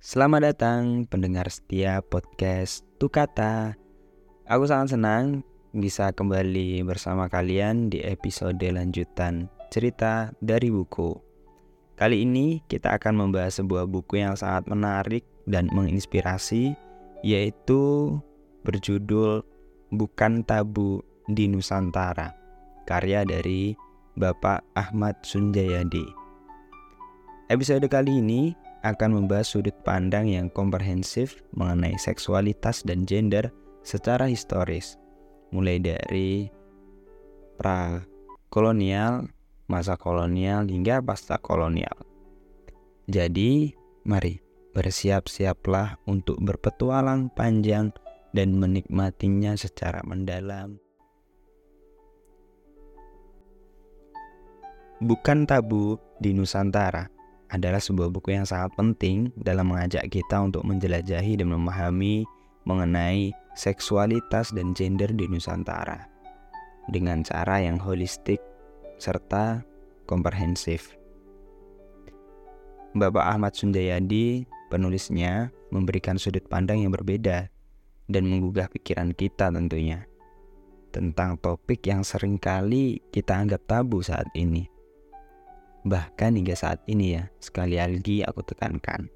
Selamat datang pendengar setia podcast Tukata. Aku sangat senang bisa kembali bersama kalian di episode lanjutan cerita dari buku. Kali ini kita akan membahas sebuah buku yang sangat menarik dan menginspirasi yaitu berjudul Bukan Tabu di Nusantara karya dari Bapak Ahmad Sunjayadi. Episode kali ini akan membahas sudut pandang yang komprehensif mengenai seksualitas dan gender secara historis, mulai dari pra kolonial, masa kolonial hingga pasca kolonial. Jadi, mari bersiap-siaplah untuk berpetualang panjang dan menikmatinya secara mendalam. Bukan Tabu di Nusantara adalah sebuah buku yang sangat penting dalam mengajak kita untuk menjelajahi dan memahami mengenai seksualitas dan gender di Nusantara dengan cara yang holistik serta komprehensif. Bapak Ahmad Sundayadi, penulisnya, memberikan sudut pandang yang berbeda dan menggugah pikiran kita tentunya tentang topik yang sering kali kita anggap tabu saat ini bahkan hingga saat ini ya, sekali lagi aku tekankan.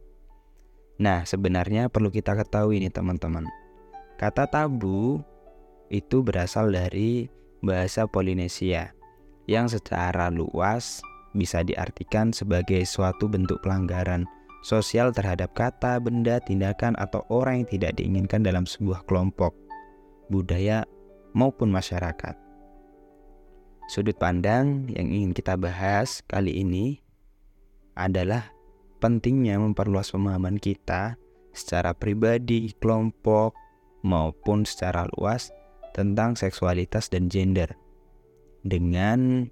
Nah, sebenarnya perlu kita ketahui nih teman-teman. Kata tabu itu berasal dari bahasa Polinesia yang secara luas bisa diartikan sebagai suatu bentuk pelanggaran sosial terhadap kata, benda, tindakan, atau orang yang tidak diinginkan dalam sebuah kelompok, budaya, maupun masyarakat. Sudut pandang yang ingin kita bahas kali ini adalah pentingnya memperluas pemahaman kita secara pribadi, kelompok, maupun secara luas tentang seksualitas dan gender dengan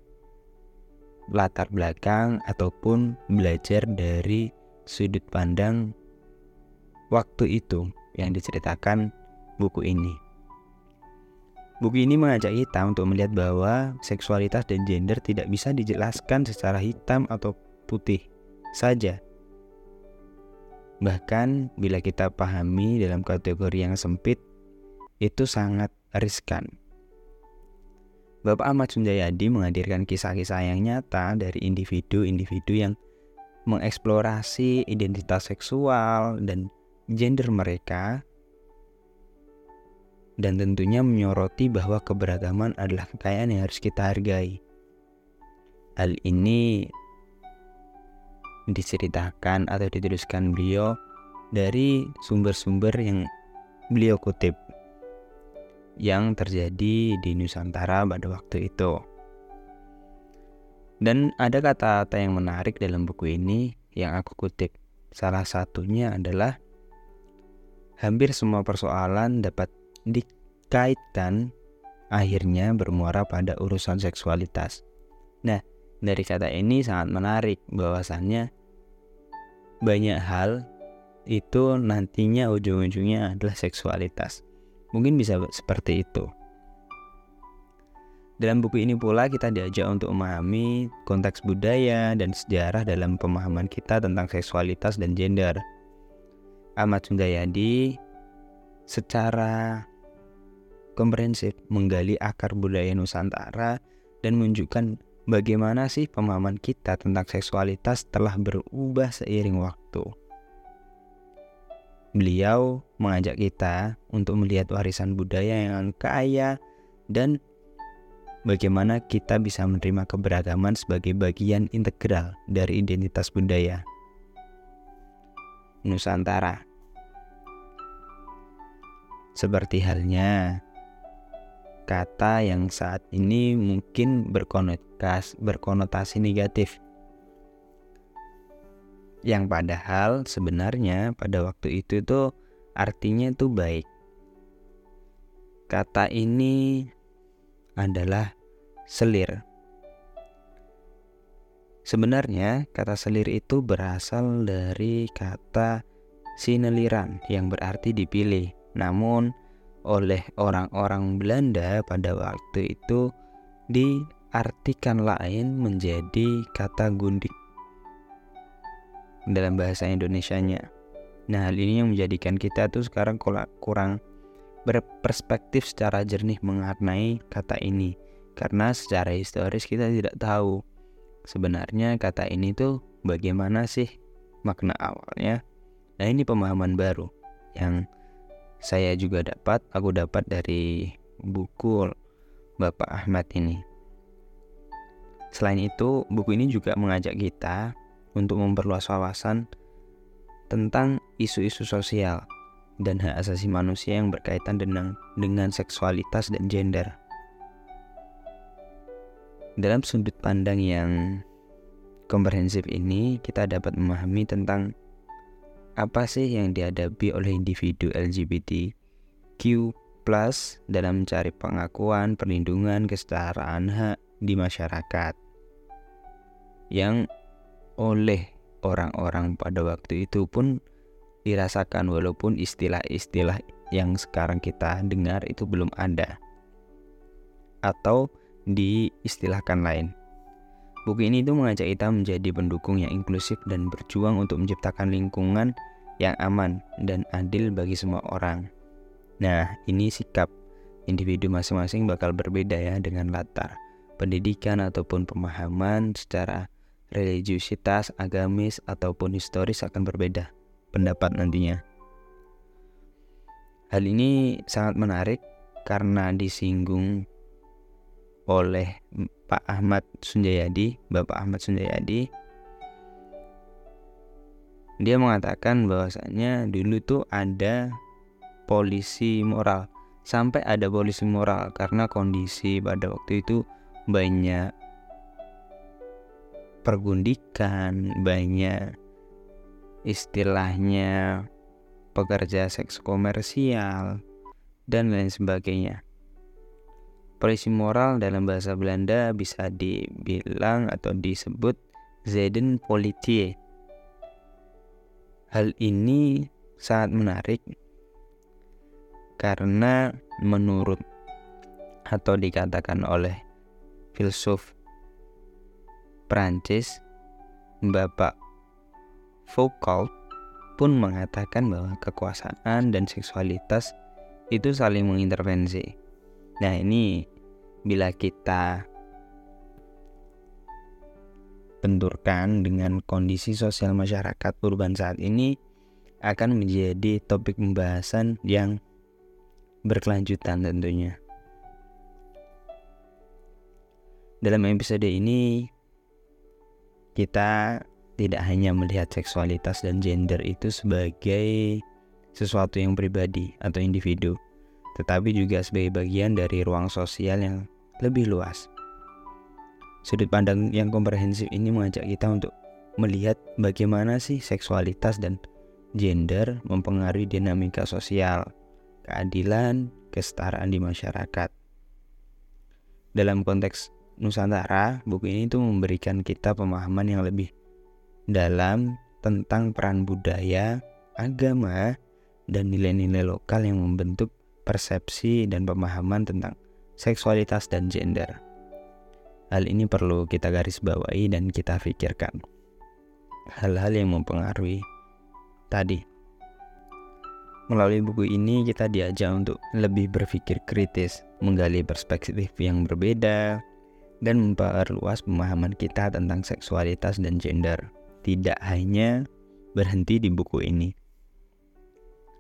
latar belakang ataupun belajar dari sudut pandang waktu itu yang diceritakan buku ini. Buku ini mengajak kita untuk melihat bahwa seksualitas dan gender tidak bisa dijelaskan secara hitam atau putih saja. Bahkan bila kita pahami dalam kategori yang sempit, itu sangat riskan. Bapak Ahmad Sunjayadi menghadirkan kisah-kisah yang nyata dari individu-individu yang mengeksplorasi identitas seksual dan gender mereka dan tentunya menyoroti bahwa keberagaman adalah kekayaan yang harus kita hargai. Hal ini diceritakan atau dituliskan beliau dari sumber-sumber yang beliau kutip yang terjadi di Nusantara pada waktu itu. Dan ada kata-kata yang menarik dalam buku ini yang aku kutip. Salah satunya adalah hampir semua persoalan dapat dikaitkan akhirnya bermuara pada urusan seksualitas. Nah, dari kata ini sangat menarik bahwasannya banyak hal itu nantinya ujung-ujungnya adalah seksualitas. Mungkin bisa seperti itu. Dalam buku ini pula kita diajak untuk memahami konteks budaya dan sejarah dalam pemahaman kita tentang seksualitas dan gender. Ahmad Sundayadi secara komprehensif menggali akar budaya Nusantara dan menunjukkan bagaimana sih pemahaman kita tentang seksualitas telah berubah seiring waktu. Beliau mengajak kita untuk melihat warisan budaya yang kaya dan bagaimana kita bisa menerima keberagaman sebagai bagian integral dari identitas budaya Nusantara. Seperti halnya kata yang saat ini mungkin berkonotasi, berkonotasi negatif. Yang padahal sebenarnya pada waktu itu itu artinya itu baik. Kata ini adalah selir. Sebenarnya kata selir itu berasal dari kata sineliran yang berarti dipilih. Namun oleh orang-orang Belanda pada waktu itu diartikan lain menjadi kata gundik dalam bahasa Indonesianya. Nah, hal ini yang menjadikan kita tuh sekarang kurang berperspektif secara jernih mengenai kata ini. Karena secara historis kita tidak tahu sebenarnya kata ini tuh bagaimana sih makna awalnya. Nah, ini pemahaman baru yang saya juga dapat, aku dapat dari buku Bapak Ahmad ini. Selain itu, buku ini juga mengajak kita untuk memperluas wawasan tentang isu-isu sosial dan hak asasi manusia yang berkaitan dengan dengan seksualitas dan gender. Dalam sudut pandang yang komprehensif ini, kita dapat memahami tentang apa sih yang dihadapi oleh individu LGBTQ dalam mencari pengakuan, perlindungan, kesetaraan hak di masyarakat yang oleh orang-orang pada waktu itu pun dirasakan walaupun istilah-istilah yang sekarang kita dengar itu belum ada atau diistilahkan lain. Buku ini itu mengajak kita menjadi pendukung yang inklusif dan berjuang untuk menciptakan lingkungan yang aman dan adil bagi semua orang. Nah, ini sikap individu masing-masing bakal berbeda ya dengan latar pendidikan ataupun pemahaman secara religiusitas, agamis ataupun historis akan berbeda pendapat nantinya. Hal ini sangat menarik karena disinggung oleh Pak Ahmad Sunjayadi, Bapak Ahmad Sunjayadi. Dia mengatakan bahwasanya dulu tuh ada polisi moral sampai ada polisi moral karena kondisi pada waktu itu banyak pergundikan, banyak istilahnya pekerja seks komersial dan lain sebagainya. Polisi moral dalam bahasa Belanda bisa dibilang atau disebut Zedenpolitie. Hal ini sangat menarik karena menurut atau dikatakan oleh filsuf Prancis Bapak Foucault pun mengatakan bahwa kekuasaan dan seksualitas itu saling mengintervensi. Nah, ini bila kita benturkan dengan kondisi sosial masyarakat urban saat ini akan menjadi topik pembahasan yang berkelanjutan tentunya. Dalam episode ini kita tidak hanya melihat seksualitas dan gender itu sebagai sesuatu yang pribadi atau individu, tetapi juga sebagai bagian dari ruang sosial yang lebih luas. Sudut pandang yang komprehensif ini mengajak kita untuk melihat bagaimana sih seksualitas dan gender mempengaruhi dinamika sosial, keadilan, kesetaraan di masyarakat. Dalam konteks Nusantara, buku ini tuh memberikan kita pemahaman yang lebih dalam tentang peran budaya, agama, dan nilai-nilai lokal yang membentuk persepsi dan pemahaman tentang seksualitas dan gender. Hal ini perlu kita garis bawahi dan kita pikirkan. Hal-hal yang mempengaruhi tadi. Melalui buku ini kita diajak untuk lebih berpikir kritis, menggali perspektif yang berbeda, dan memperluas pemahaman kita tentang seksualitas dan gender. Tidak hanya berhenti di buku ini,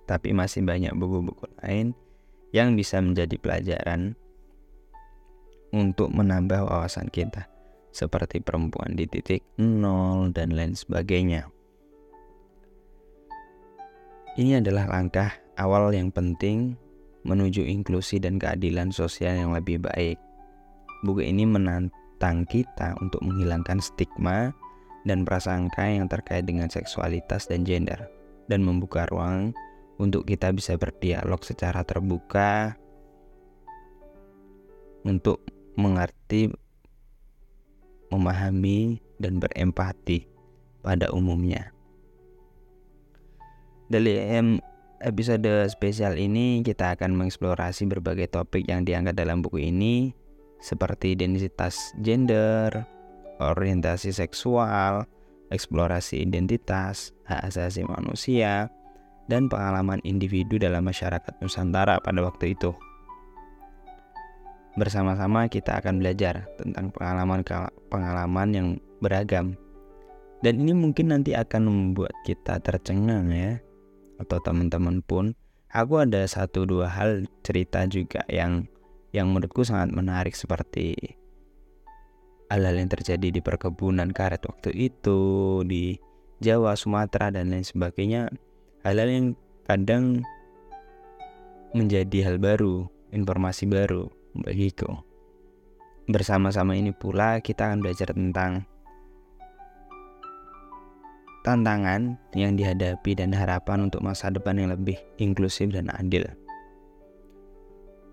tapi masih banyak buku-buku lain yang bisa menjadi pelajaran untuk menambah wawasan kita, seperti perempuan di titik nol dan lain sebagainya. Ini adalah langkah awal yang penting menuju inklusi dan keadilan sosial yang lebih baik. Buku ini menantang kita untuk menghilangkan stigma dan prasangka yang terkait dengan seksualitas dan gender, dan membuka ruang untuk kita bisa berdialog secara terbuka untuk mengerti, memahami, dan berempati pada umumnya. Dalam episode spesial ini kita akan mengeksplorasi berbagai topik yang diangkat dalam buku ini seperti identitas gender, orientasi seksual, eksplorasi identitas, hak asasi manusia, dan pengalaman individu dalam masyarakat Nusantara pada waktu itu. Bersama-sama kita akan belajar tentang pengalaman-pengalaman yang beragam. Dan ini mungkin nanti akan membuat kita tercengang ya. Atau teman-teman pun. Aku ada satu dua hal cerita juga yang yang menurutku sangat menarik seperti hal-hal yang terjadi di perkebunan karet waktu itu di Jawa, Sumatera dan lain sebagainya. Hal-hal yang kadang menjadi hal baru, informasi baru bagiku. Bersama-sama ini pula kita akan belajar tentang tantangan yang dihadapi dan harapan untuk masa depan yang lebih inklusif dan adil.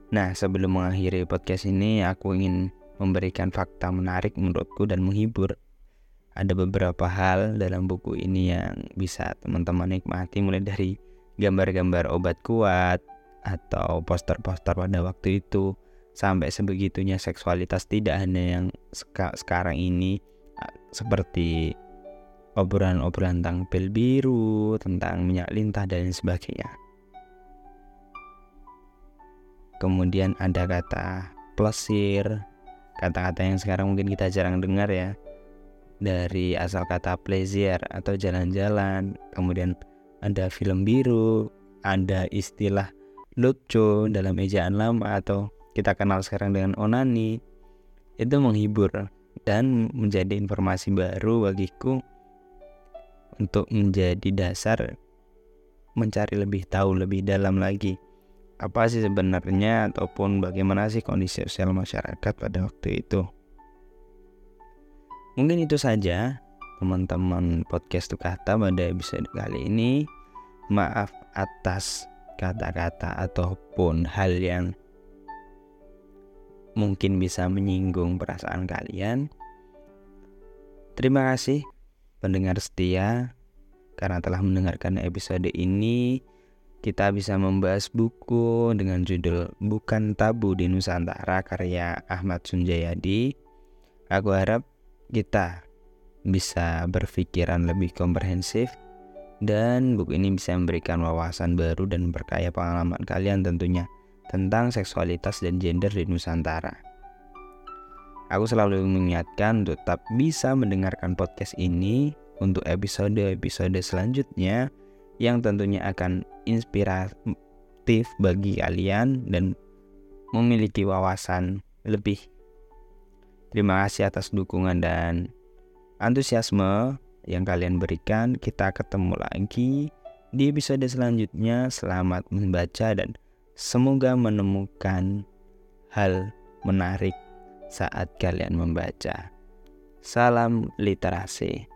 Nah, sebelum mengakhiri podcast ini, aku ingin memberikan fakta menarik menurutku dan menghibur. Ada beberapa hal dalam buku ini yang bisa teman-teman nikmati mulai dari gambar-gambar obat kuat atau poster-poster pada waktu itu sampai sebegitunya seksualitas tidak hanya yang sekarang ini seperti obrolan-obrolan tentang pil biru, tentang minyak lintah dan sebagainya. Kemudian ada kata plesir, kata-kata yang sekarang mungkin kita jarang dengar ya. Dari asal kata pleasure atau jalan-jalan, kemudian ada film biru, ada istilah lucu dalam ejaan lama atau kita kenal sekarang dengan onani. Itu menghibur dan menjadi informasi baru bagiku untuk menjadi dasar mencari lebih tahu lebih dalam lagi apa sih sebenarnya ataupun bagaimana sih kondisi sosial masyarakat pada waktu itu. Mungkin itu saja teman-teman podcast Tukata pada episode kali ini. Maaf atas kata-kata ataupun hal yang mungkin bisa menyinggung perasaan kalian. Terima kasih pendengar setia karena telah mendengarkan episode ini. Kita bisa membahas buku dengan judul Bukan Tabu di Nusantara karya Ahmad Sunjayadi. Aku harap kita bisa berpikiran lebih komprehensif dan buku ini bisa memberikan wawasan baru dan berkaya pengalaman kalian tentunya tentang seksualitas dan gender di Nusantara. Aku selalu mengingatkan untuk tetap bisa mendengarkan podcast ini untuk episode-episode selanjutnya yang tentunya akan inspiratif bagi kalian dan memiliki wawasan lebih. Terima kasih atas dukungan dan antusiasme yang kalian berikan. Kita ketemu lagi di episode selanjutnya. Selamat membaca dan semoga menemukan hal menarik saat kalian membaca. Salam literasi.